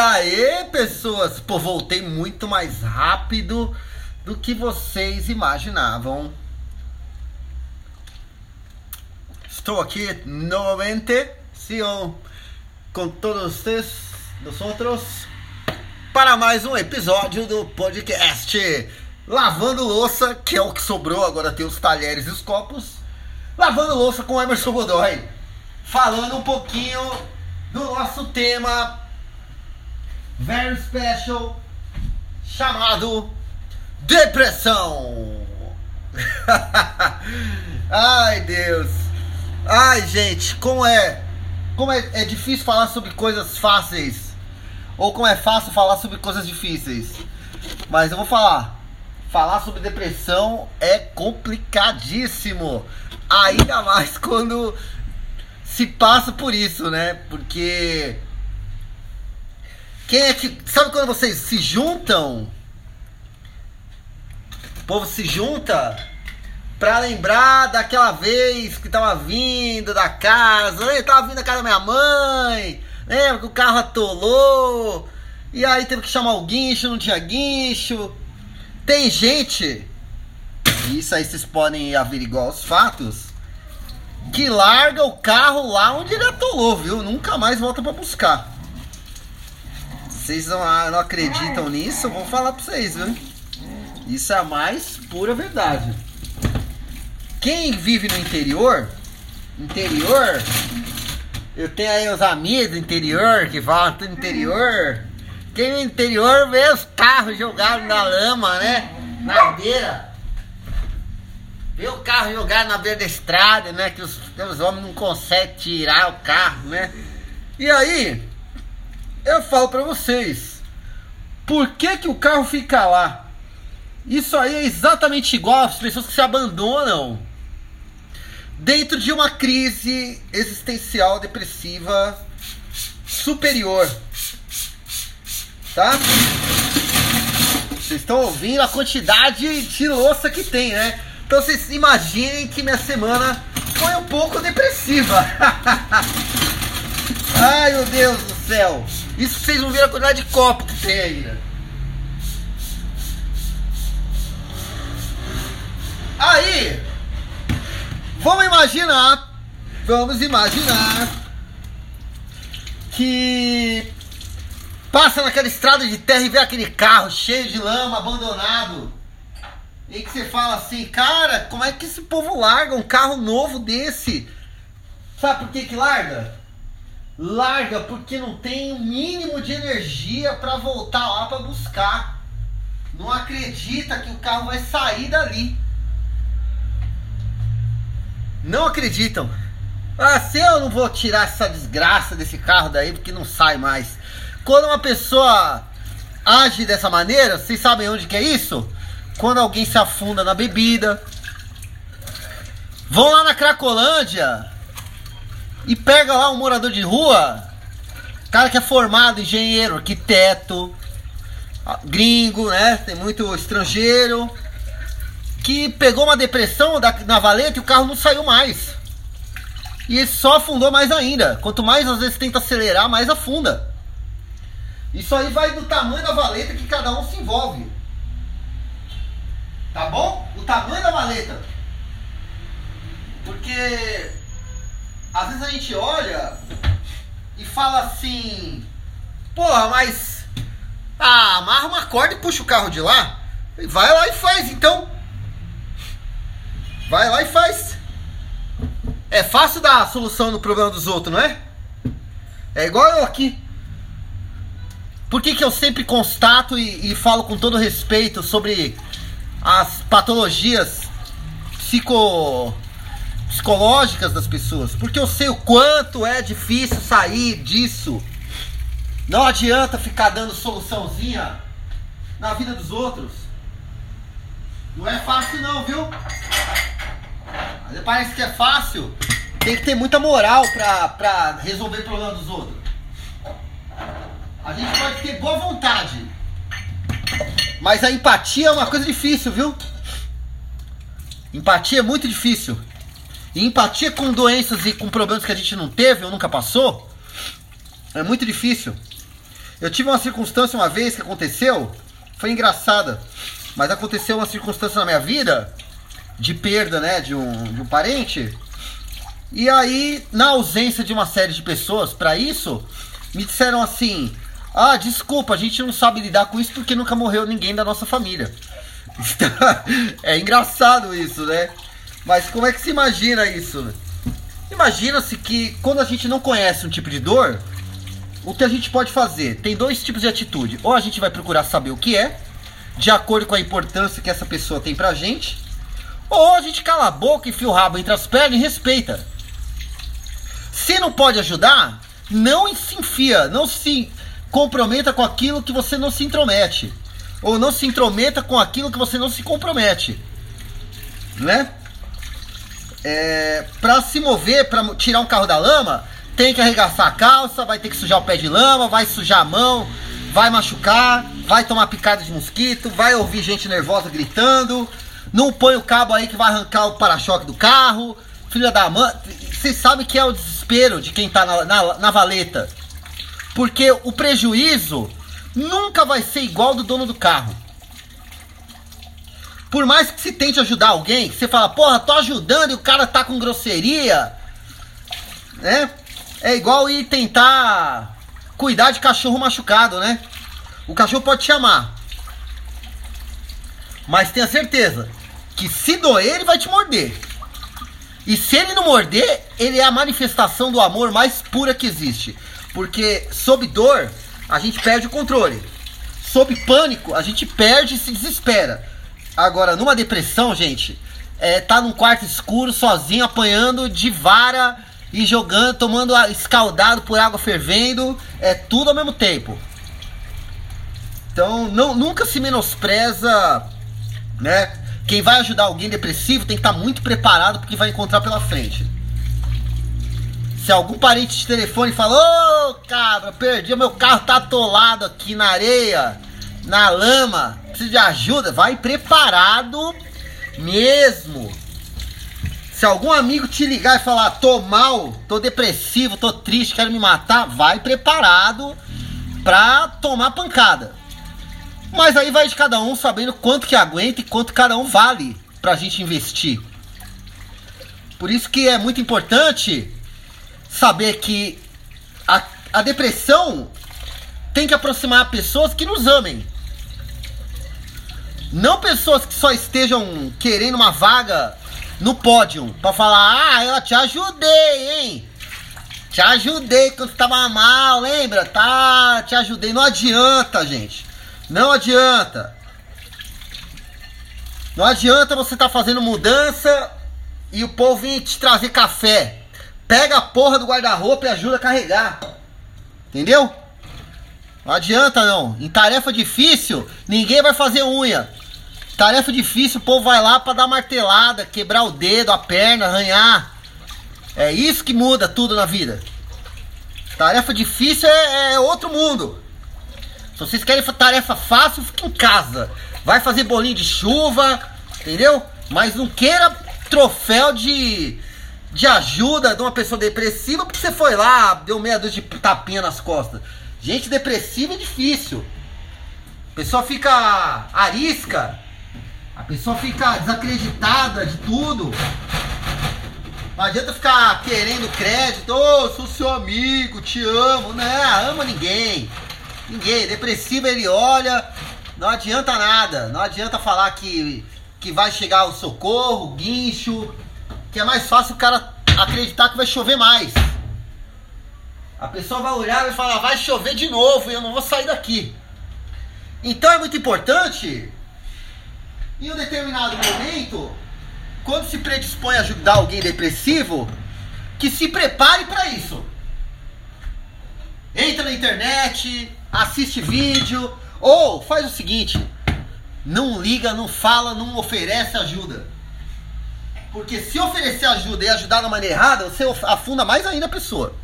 Aê, pessoas! Pô, voltei muito mais rápido do que vocês imaginavam. Estou aqui novamente, sim, com todos vocês, nosotros, para mais um episódio do podcast Lavando Louça, que é o que sobrou, agora tem os talheres e os copos. Lavando Louça com Emerson Godoy, falando um pouquinho do nosso tema very special chamado depressão. Ai, Deus. Ai, gente, como é como é, é difícil falar sobre coisas fáceis ou como é fácil falar sobre coisas difíceis. Mas eu vou falar. Falar sobre depressão é complicadíssimo. Ainda mais quando se passa por isso, né? Porque quem é que. Sabe quando vocês se juntam? O povo se junta pra lembrar daquela vez que tava vindo da casa. Eu tava vindo da casa da minha mãe. Lembra que o carro atolou. E aí teve que chamar o guincho, não tinha guincho. Tem gente, isso aí vocês podem averiguar os fatos, que larga o carro lá onde ele atolou, viu? Nunca mais volta para buscar. Vocês não, não acreditam nisso? Eu vou falar pra vocês, viu? Isso é a mais pura verdade. Quem vive no interior, interior, eu tenho aí os amigos do interior que falam do interior. Quem no interior vê os carros jogados na lama, né? Na beira. Vê o carro jogado na beira da estrada, né? Que os, os homens não conseguem tirar o carro, né? E aí, eu falo pra vocês. Por que, que o carro fica lá? Isso aí é exatamente igual às pessoas que se abandonam dentro de uma crise existencial depressiva superior tá? Vocês estão ouvindo a quantidade de louça que tem, né? Então vocês imaginem que minha semana foi um pouco depressiva. Ai meu Deus do céu! Isso vocês não viram a quantidade de copo que tem ainda. Aí, vamos imaginar, vamos imaginar que Passa naquela estrada de terra e vê aquele carro cheio de lama, abandonado. E que você fala assim, cara, como é que esse povo larga um carro novo desse? Sabe por que que larga? Larga porque não tem o mínimo de energia para voltar lá para buscar. Não acredita que o carro vai sair dali. Não acreditam. Ah, se eu não vou tirar essa desgraça desse carro daí porque não sai mais. Quando uma pessoa age dessa maneira, vocês sabem onde que é isso? Quando alguém se afunda na bebida. Vão lá na Cracolândia e pega lá um morador de rua, cara que é formado, engenheiro, arquiteto, gringo, né? Tem muito estrangeiro que pegou uma depressão na valeta e o carro não saiu mais. E só afundou mais ainda. Quanto mais às vezes tenta acelerar, mais afunda. Isso aí vai do tamanho da valeta que cada um se envolve. Tá bom? O tamanho da valeta. Porque às vezes a gente olha e fala assim: Porra, mas. Ah, amarra uma corda e puxa o carro de lá. Vai lá e faz então. Vai lá e faz. É fácil dar a solução no problema dos outros, não é? É igual eu aqui. Por que, que eu sempre constato e, e falo com todo respeito sobre as patologias psico, psicológicas das pessoas? Porque eu sei o quanto é difícil sair disso. Não adianta ficar dando soluçãozinha na vida dos outros. Não é fácil não, viu? Parece que é fácil. Tem que ter muita moral pra, pra resolver o problema dos outros. A gente pode ter boa vontade. Mas a empatia é uma coisa difícil, viu? Empatia é muito difícil. E empatia com doenças e com problemas que a gente não teve ou nunca passou é muito difícil. Eu tive uma circunstância uma vez que aconteceu, foi engraçada, mas aconteceu uma circunstância na minha vida de perda, né, de um, de um parente. E aí, na ausência de uma série de pessoas para isso, me disseram assim: "Ah, desculpa, a gente não sabe lidar com isso porque nunca morreu ninguém da nossa família". é engraçado isso, né? Mas como é que se imagina isso? Imagina-se que quando a gente não conhece um tipo de dor, o que a gente pode fazer? Tem dois tipos de atitude. Ou a gente vai procurar saber o que é, de acordo com a importância que essa pessoa tem pra gente, ou a gente cala a boca, enfia o rabo entre as pernas e respeita. Se não pode ajudar, não se enfia, não se comprometa com aquilo que você não se intromete. Ou não se intrometa com aquilo que você não se compromete. Né? É, para se mover, para tirar um carro da lama, tem que arregaçar a calça, vai ter que sujar o pé de lama, vai sujar a mão, vai machucar, vai tomar picada de mosquito, vai ouvir gente nervosa gritando, não põe o cabo aí que vai arrancar o para-choque do carro, filha da mãe. Vocês sabem que é o desespero de quem tá na, na, na valeta. Porque o prejuízo nunca vai ser igual do dono do carro. Por mais que se tente ajudar alguém, você fala, porra, tô ajudando e o cara tá com grosseria, né? É igual ir tentar cuidar de cachorro machucado, né? O cachorro pode te amar. Mas tenha certeza que se doer, ele vai te morder. E se ele não morder, ele é a manifestação do amor mais pura que existe. Porque sob dor, a gente perde o controle. Sob pânico, a gente perde e se desespera. Agora, numa depressão, gente, é, tá num quarto escuro, sozinho, apanhando de vara e jogando, tomando escaldado por água fervendo, é tudo ao mesmo tempo. Então, não, nunca se menospreza, né? Quem vai ajudar alguém depressivo tem que estar tá muito preparado porque vai encontrar pela frente. Se algum parente de telefone fala, ô oh, cabra, perdi, meu carro tá atolado aqui na areia, na lama, precisa de ajuda, vai preparado mesmo. Se algum amigo te ligar e falar, tô mal, tô depressivo, tô triste, quero me matar, vai preparado pra tomar pancada. Mas aí vai de cada um sabendo quanto que aguenta e quanto cada um vale pra gente investir. Por isso que é muito importante saber que a, a depressão tem que aproximar pessoas que nos amem. Não pessoas que só estejam querendo uma vaga no pódio para falar: "Ah, eu te ajudei, hein? Te ajudei quando tava mal, lembra? Tá, te ajudei". Não adianta, gente. Não adianta. Não adianta você estar tá fazendo mudança e o povo vir te trazer café. Pega a porra do guarda-roupa e ajuda a carregar. Entendeu? Não adianta não. Em tarefa difícil, ninguém vai fazer unha. Tarefa difícil, o povo vai lá para dar martelada, quebrar o dedo, a perna, arranhar. É isso que muda tudo na vida. Tarefa difícil é, é outro mundo. Se vocês querem tarefa fácil, fica em casa. Vai fazer bolinho de chuva, entendeu? Mas não queira troféu de, de ajuda de uma pessoa depressiva porque você foi lá, deu meia dúzia de tapinha nas costas. Gente depressiva é difícil. A pessoa fica arisca, a pessoa fica desacreditada de tudo. Não adianta ficar querendo crédito, ô, oh, sou seu amigo, te amo. Não, ama ninguém. Ninguém. Depressivo ele olha, não adianta nada. Não adianta falar que, que vai chegar o socorro, o guincho. Que é mais fácil o cara acreditar que vai chover mais. A pessoa vai olhar e falar, vai chover de novo e eu não vou sair daqui. Então é muito importante, em um determinado momento, quando se predispõe a ajudar alguém depressivo, que se prepare para isso. Entra na internet, assiste vídeo, ou faz o seguinte: não liga, não fala, não oferece ajuda. Porque se oferecer ajuda e ajudar da maneira errada, você afunda mais ainda a pessoa.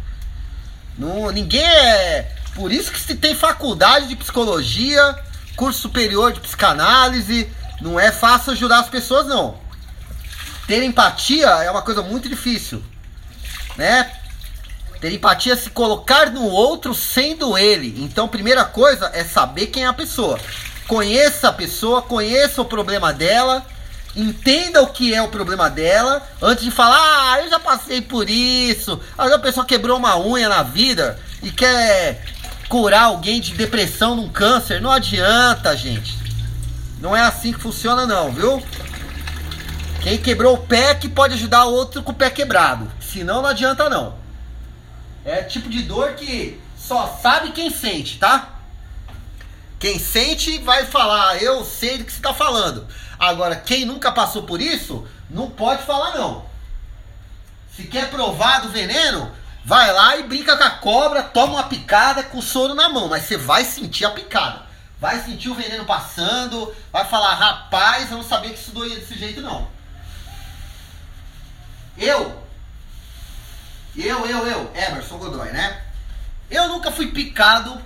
Não, ninguém é. Por isso que se tem faculdade de psicologia, curso superior de psicanálise, não é fácil ajudar as pessoas não. Ter empatia é uma coisa muito difícil, né? Ter empatia é se colocar no outro sendo ele. Então, primeira coisa é saber quem é a pessoa. Conheça a pessoa, conheça o problema dela, entenda o que é o problema dela, antes de falar, ah, eu já passei por isso. Aí a pessoa quebrou uma unha na vida e quer curar alguém de depressão num câncer. Não adianta, gente. Não é assim que funciona não, viu? Quem quebrou o pé que pode ajudar o outro com o pé quebrado. Senão não adianta não. É tipo de dor que só sabe quem sente, tá? Quem sente vai falar, eu sei do que você está falando. Agora, quem nunca passou por isso, não pode falar não. Se quer provar do veneno, vai lá e brinca com a cobra, toma uma picada com o soro na mão, mas você vai sentir a picada. Vai sentir o veneno passando, vai falar, rapaz, eu não sabia que isso doía desse jeito não. Eu eu, eu, eu, Emerson Godoy, né? Eu nunca fui picado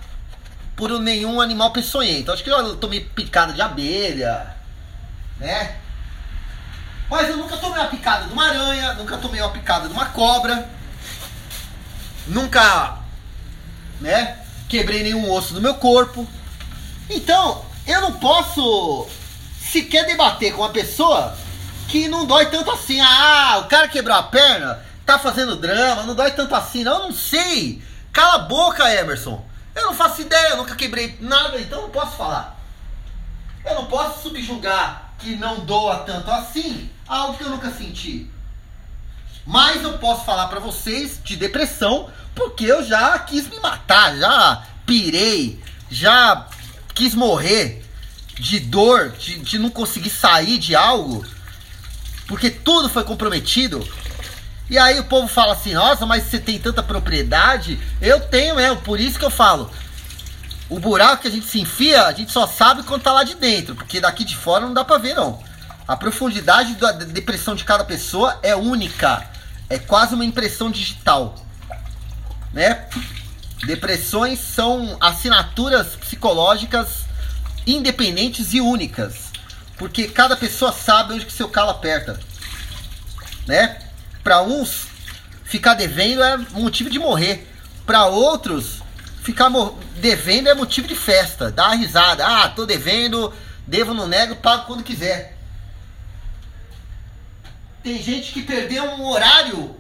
por nenhum animal peçonhento. Acho que eu tomei picada de abelha, né? Mas eu nunca tomei uma picada de uma aranha, nunca tomei uma picada de uma cobra, nunca, né? Quebrei nenhum osso do meu corpo. Então, eu não posso sequer debater com uma pessoa que não dói tanto assim. Ah, o cara quebrou a perna, tá fazendo drama, não dói tanto assim, não, eu não sei. Cala a boca, Emerson. Eu não faço ideia, eu nunca quebrei nada, então não posso falar. Eu não posso subjugar que não doa tanto assim algo que eu nunca senti. Mas eu posso falar para vocês de depressão, porque eu já quis me matar, já pirei, já quis morrer de dor, de, de não conseguir sair de algo, porque tudo foi comprometido. E aí o povo fala assim, nossa, mas você tem tanta propriedade? Eu tenho mesmo, por isso que eu falo. O buraco que a gente se enfia, a gente só sabe quando tá lá de dentro, porque daqui de fora não dá pra ver não. A profundidade da depressão de cada pessoa é única. É quase uma impressão digital. Né? Depressões são assinaturas psicológicas independentes e únicas. Porque cada pessoa sabe onde que seu calo aperta. Né? Para uns, ficar devendo é motivo de morrer. Para outros, ficar devendo é motivo de festa. Dá risada. Ah, tô devendo, devo, não nego, pago quando quiser. Tem gente que perdeu um horário,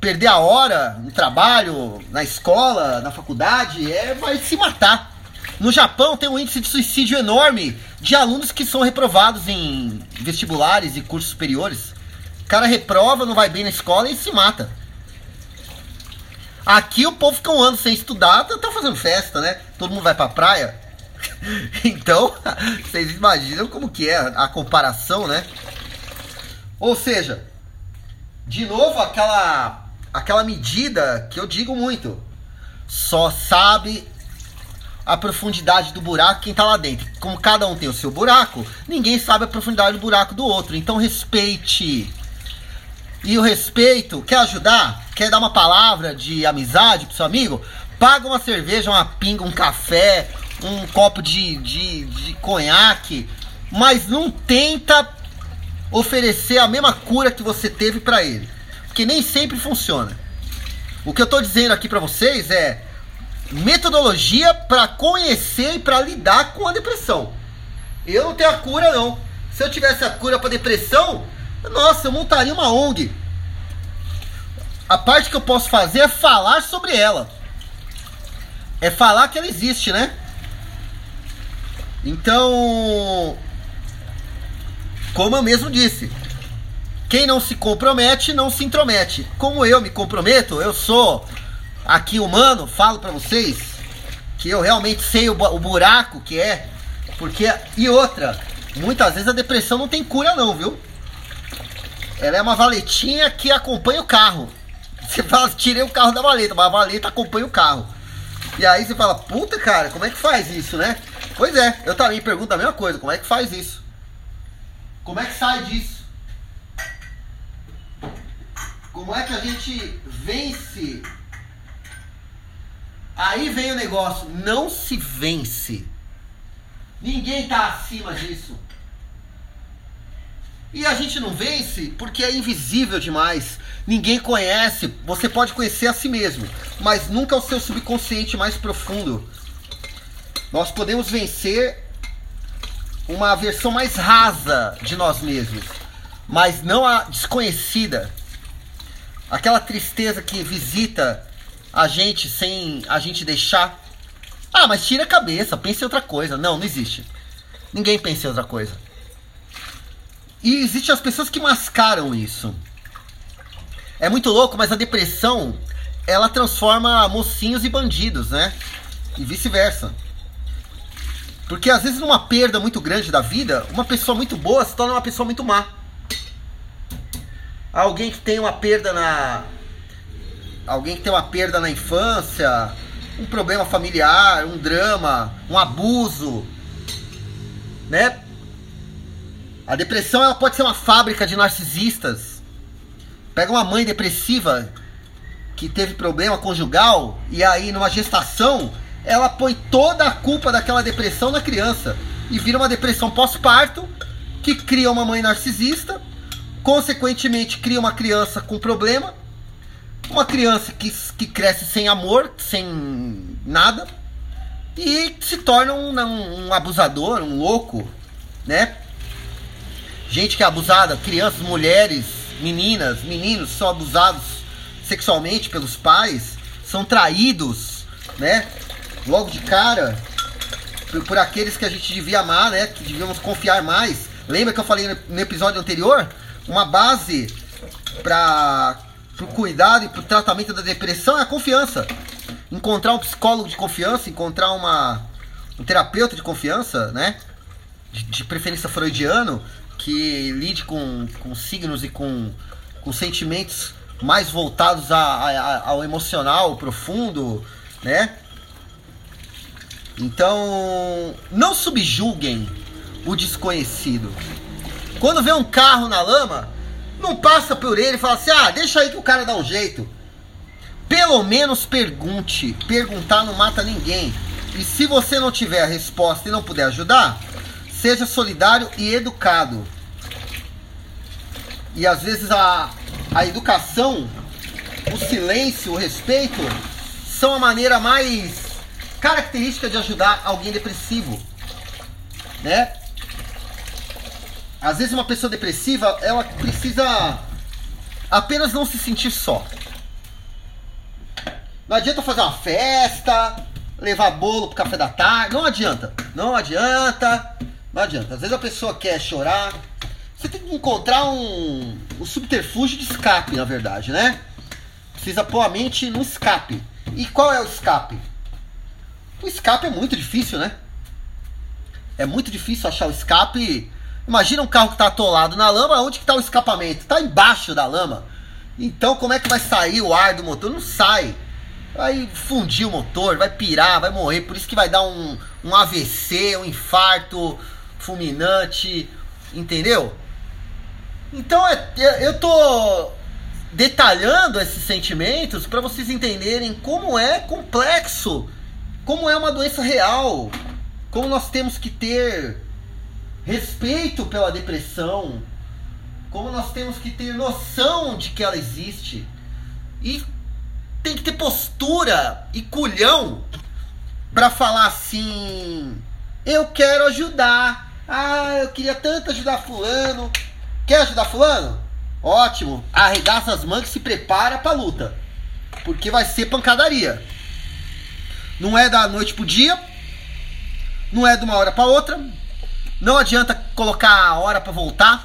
perder a hora no trabalho, na escola, na faculdade, é vai se matar. No Japão tem um índice de suicídio enorme de alunos que são reprovados em vestibulares e cursos superiores cara reprova, não vai bem na escola e se mata. Aqui o povo fica um ano sem estudar, tá, tá fazendo festa, né? Todo mundo vai pra praia. então, vocês imaginam como que é a comparação, né? Ou seja, de novo aquela aquela medida que eu digo muito. Só sabe a profundidade do buraco quem tá lá dentro. Como cada um tem o seu buraco, ninguém sabe a profundidade do buraco do outro. Então respeite e o respeito, quer ajudar? Quer dar uma palavra de amizade pro seu amigo? Paga uma cerveja, uma pinga, um café, um copo de, de, de conhaque, mas não tenta oferecer a mesma cura que você teve para ele, porque nem sempre funciona. O que eu tô dizendo aqui para vocês é metodologia para conhecer e para lidar com a depressão. Eu não tenho a cura não. Se eu tivesse a cura para depressão, nossa, eu montaria uma ONG. A parte que eu posso fazer é falar sobre ela. É falar que ela existe, né? Então, como eu mesmo disse, quem não se compromete não se intromete. Como eu me comprometo, eu sou aqui humano, falo para vocês que eu realmente sei o, o buraco que é, porque e outra, muitas vezes a depressão não tem cura não, viu? Ela é uma valetinha que acompanha o carro. Você fala, tirei o carro da valeta, mas a valeta acompanha o carro. E aí você fala, puta cara, como é que faz isso, né? Pois é, eu também pergunto a mesma coisa, como é que faz isso? Como é que sai disso? Como é que a gente vence? Aí vem o negócio, não se vence. Ninguém está acima disso. E a gente não vence porque é invisível demais. Ninguém conhece. Você pode conhecer a si mesmo, mas nunca o seu subconsciente mais profundo. Nós podemos vencer uma versão mais rasa de nós mesmos, mas não a desconhecida. Aquela tristeza que visita a gente sem a gente deixar. Ah, mas tira a cabeça, pense em outra coisa. Não, não existe. Ninguém pensa em outra coisa. E existem as pessoas que mascaram isso. É muito louco, mas a depressão ela transforma mocinhos e bandidos, né? E vice-versa. Porque às vezes numa perda muito grande da vida, uma pessoa muito boa se torna uma pessoa muito má. Alguém que tem uma perda na alguém que tem uma perda na infância, um problema familiar, um drama, um abuso, né? A depressão ela pode ser uma fábrica de narcisistas. Pega uma mãe depressiva que teve problema conjugal e aí numa gestação ela põe toda a culpa daquela depressão na criança e vira uma depressão pós-parto que cria uma mãe narcisista, consequentemente cria uma criança com problema, uma criança que, que cresce sem amor, sem nada e se torna um, um, abusador, um louco, né? Gente que é abusada, crianças, mulheres, meninas, meninos são abusados sexualmente pelos pais, são traídos, né? Logo de cara, por, por aqueles que a gente devia amar, né? Que devíamos confiar mais. Lembra que eu falei no, episódio anterior? Uma base para o cuidado e para o tratamento da depressão é a confiança. Encontrar um psicólogo de confiança, encontrar uma, um terapeuta de confiança, né? De, de preferência freudiano, que lide com, com signos e com, com sentimentos mais voltados a, a, ao emocional profundo, né? Então, não subjulguem o desconhecido. Quando vê um carro na lama, não passa por ele e fala assim: ah, deixa aí que o cara dá um jeito. Pelo menos pergunte. Perguntar não mata ninguém. E se você não tiver a resposta e não puder ajudar, Seja solidário e educado. E às vezes a, a educação, o silêncio, o respeito são a maneira mais característica de ajudar alguém depressivo, né? Às vezes uma pessoa depressiva, ela precisa apenas não se sentir só. Não adianta fazer uma festa, levar bolo pro café da tarde, não adianta. Não adianta. Não adianta. Às vezes a pessoa quer chorar. Você tem que encontrar um, um subterfúgio de escape, na verdade, né? Precisa pôr a mente no escape. E qual é o escape? O escape é muito difícil, né? É muito difícil achar o escape. Imagina um carro que está atolado na lama, onde que está o escapamento? Está embaixo da lama. Então como é que vai sair o ar do motor? Não sai. Vai fundir o motor, vai pirar, vai morrer. Por isso que vai dar um, um AVC, um infarto, fulminante, entendeu? Então é, é, eu tô detalhando esses sentimentos para vocês entenderem como é complexo, como é uma doença real, como nós temos que ter respeito pela depressão, como nós temos que ter noção de que ela existe e tem que ter postura e culhão para falar assim: eu quero ajudar. Ah, eu queria tanto ajudar fulano. Quer ajudar fulano? Ótimo. Arregaça as mangas e se prepara pra luta. Porque vai ser pancadaria. Não é da noite pro dia. Não é de uma hora para outra. Não adianta colocar a hora para voltar.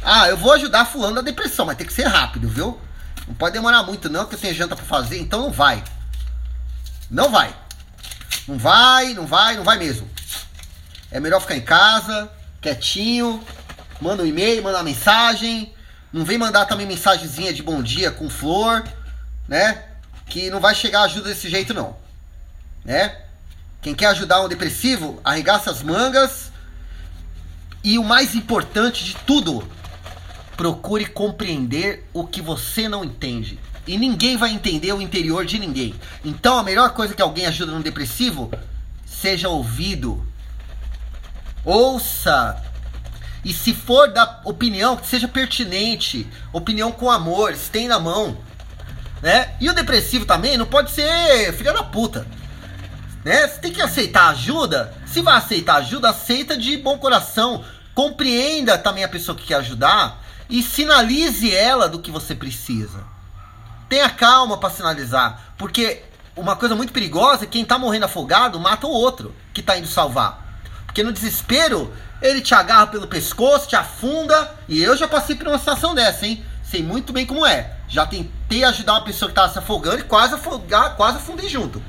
Ah, eu vou ajudar fulano da depressão, mas tem que ser rápido, viu? Não pode demorar muito não, que eu tenho janta para fazer, então não vai. Não vai. Não vai, não vai, não vai mesmo. É melhor ficar em casa, quietinho, manda um e-mail, manda uma mensagem. Não vem mandar também mensagenzinha de bom dia com flor, né? Que não vai chegar ajuda desse jeito não. Né? Quem quer ajudar um depressivo, arregaça as mangas. E o mais importante de tudo, procure compreender o que você não entende. E ninguém vai entender o interior de ninguém. Então a melhor coisa que alguém ajuda no depressivo, seja ouvido ouça. E se for da opinião, que seja pertinente, opinião com amor, tem na mão. Né? E o depressivo também não pode ser filha da puta. Né? Você tem que aceitar ajuda. Se vai aceitar ajuda, aceita de bom coração. Compreenda também a pessoa que quer ajudar e sinalize ela do que você precisa. Tenha calma para sinalizar, porque uma coisa muito perigosa é quem tá morrendo afogado mata o outro que tá indo salvar. Porque no desespero, ele te agarra pelo pescoço, te afunda, e eu já passei por uma situação dessa, hein? Sei muito bem como é. Já tentei ajudar uma pessoa que tava se afogando e quase afogar, quase afundei junto.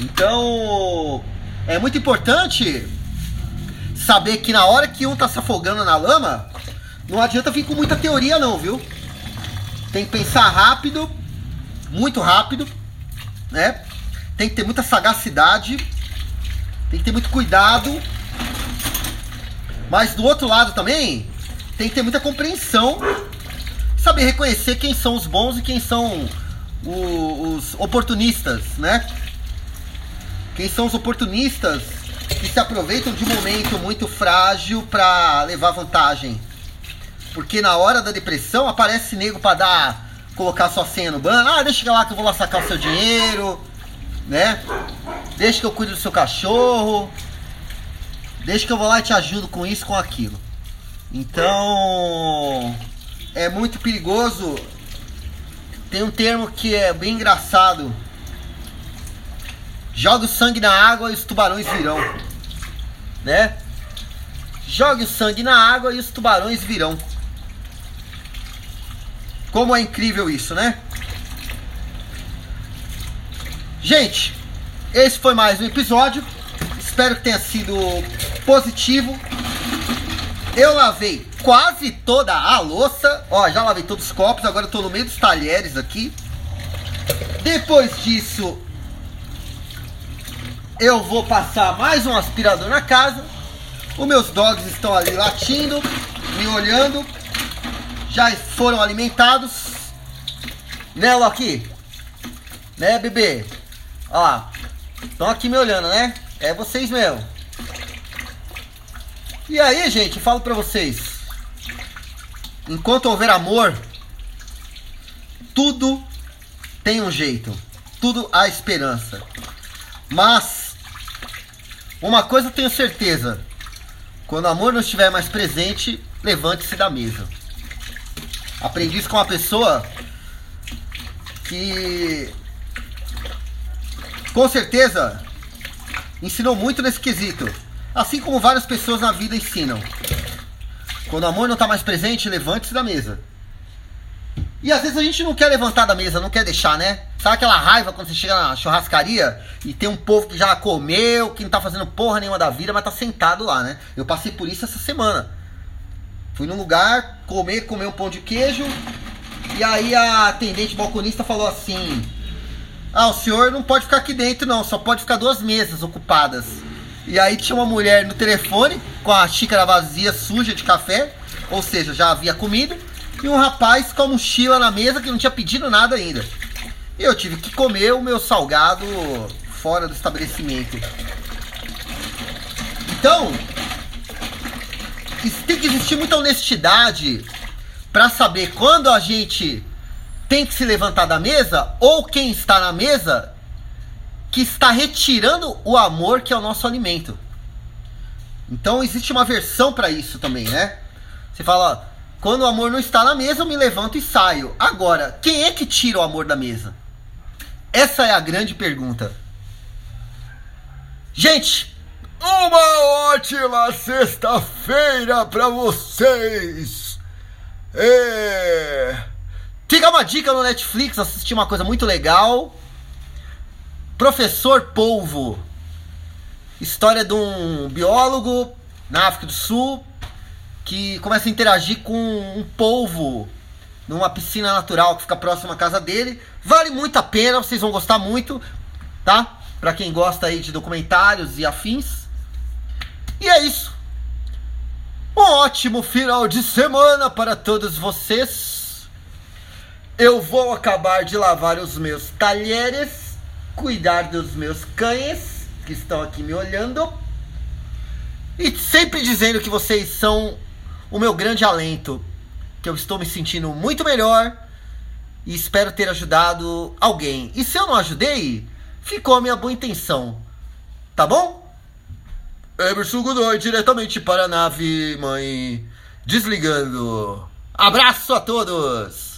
Então, é muito importante saber que na hora que um tá se afogando na lama, não adianta vir com muita teoria não, viu? Tem que pensar rápido, muito rápido, né? Tem que ter muita sagacidade, tem que ter muito cuidado. Mas do outro lado também, tem que ter muita compreensão, saber reconhecer quem são os bons e quem são os oportunistas, né? Quem são os oportunistas que se aproveitam de um momento muito frágil para levar vantagem. Porque na hora da depressão aparece nego para dar, colocar sua senha no banco. Ah, deixa lá que eu vou lá sacar o seu dinheiro, né? Deixa que eu cuido do seu cachorro. Deixa que eu vou lá e te ajudo com isso, com aquilo. Então, é muito perigoso. Tem um termo que é bem engraçado. Joga o sangue na água e os tubarões virão. Né? Jogue o sangue na água e os tubarões virão. Como é incrível isso, né? Gente, esse foi mais um episódio. Espero que tenha sido positivo. Eu lavei quase toda a louça. Ó, já lavei todos os copos. Agora eu tô no meio dos talheres aqui. Depois disso, eu vou passar mais um aspirador na casa. Os meus dogs estão ali latindo, me olhando já foram alimentados. Né, Loki? Né, bebê? Olha lá. Estão aqui me olhando, né? É vocês mesmo. E aí, gente, falo pra vocês. Enquanto houver amor, tudo tem um jeito. Tudo há esperança. Mas, uma coisa eu tenho certeza: quando o amor não estiver mais presente, levante-se da mesa. Aprendi isso com uma pessoa que com certeza ensinou muito nesse quesito. Assim como várias pessoas na vida ensinam. Quando o amor não está mais presente, levante-se da mesa. E às vezes a gente não quer levantar da mesa, não quer deixar, né? Sabe aquela raiva quando você chega na churrascaria e tem um povo que já comeu, que não tá fazendo porra nenhuma da vida, mas tá sentado lá, né? Eu passei por isso essa semana. Fui num lugar, comer, comer um pão de queijo. E aí a atendente balconista falou assim: Ah, o senhor não pode ficar aqui dentro, não, só pode ficar duas mesas ocupadas. E aí tinha uma mulher no telefone com a xícara vazia, suja de café, ou seja, já havia comido, e um rapaz com a mochila na mesa que não tinha pedido nada ainda. E eu tive que comer o meu salgado fora do estabelecimento. Então, tem que existir muita honestidade para saber quando a gente tem que se levantar da mesa ou quem está na mesa que está retirando o amor que é o nosso alimento. Então existe uma versão para isso também, né? Você fala, quando o amor não está na mesa, eu me levanto e saio. Agora, quem é que tira o amor da mesa? Essa é a grande pergunta. Gente, uma ótima sexta-feira para vocês. É... Fica uma dica no Netflix, assistir uma coisa muito legal. Professor Polvo. História de um biólogo na África do Sul que começa a interagir com um polvo numa piscina natural que fica próximo à casa dele. Vale muito a pena, vocês vão gostar muito, tá? Para quem gosta aí de documentários e afins. E é isso. Um ótimo final de semana para todos vocês. Eu vou acabar de lavar os meus talheres, cuidar dos meus cães que estão aqui me olhando. E sempre dizendo que vocês são o meu grande alento. Que eu estou me sentindo muito melhor e espero ter ajudado alguém. E se eu não ajudei, ficou a minha boa intenção. Tá bom? Emerson Godoy, diretamente para a nave, mãe. Desligando. Abraço a todos!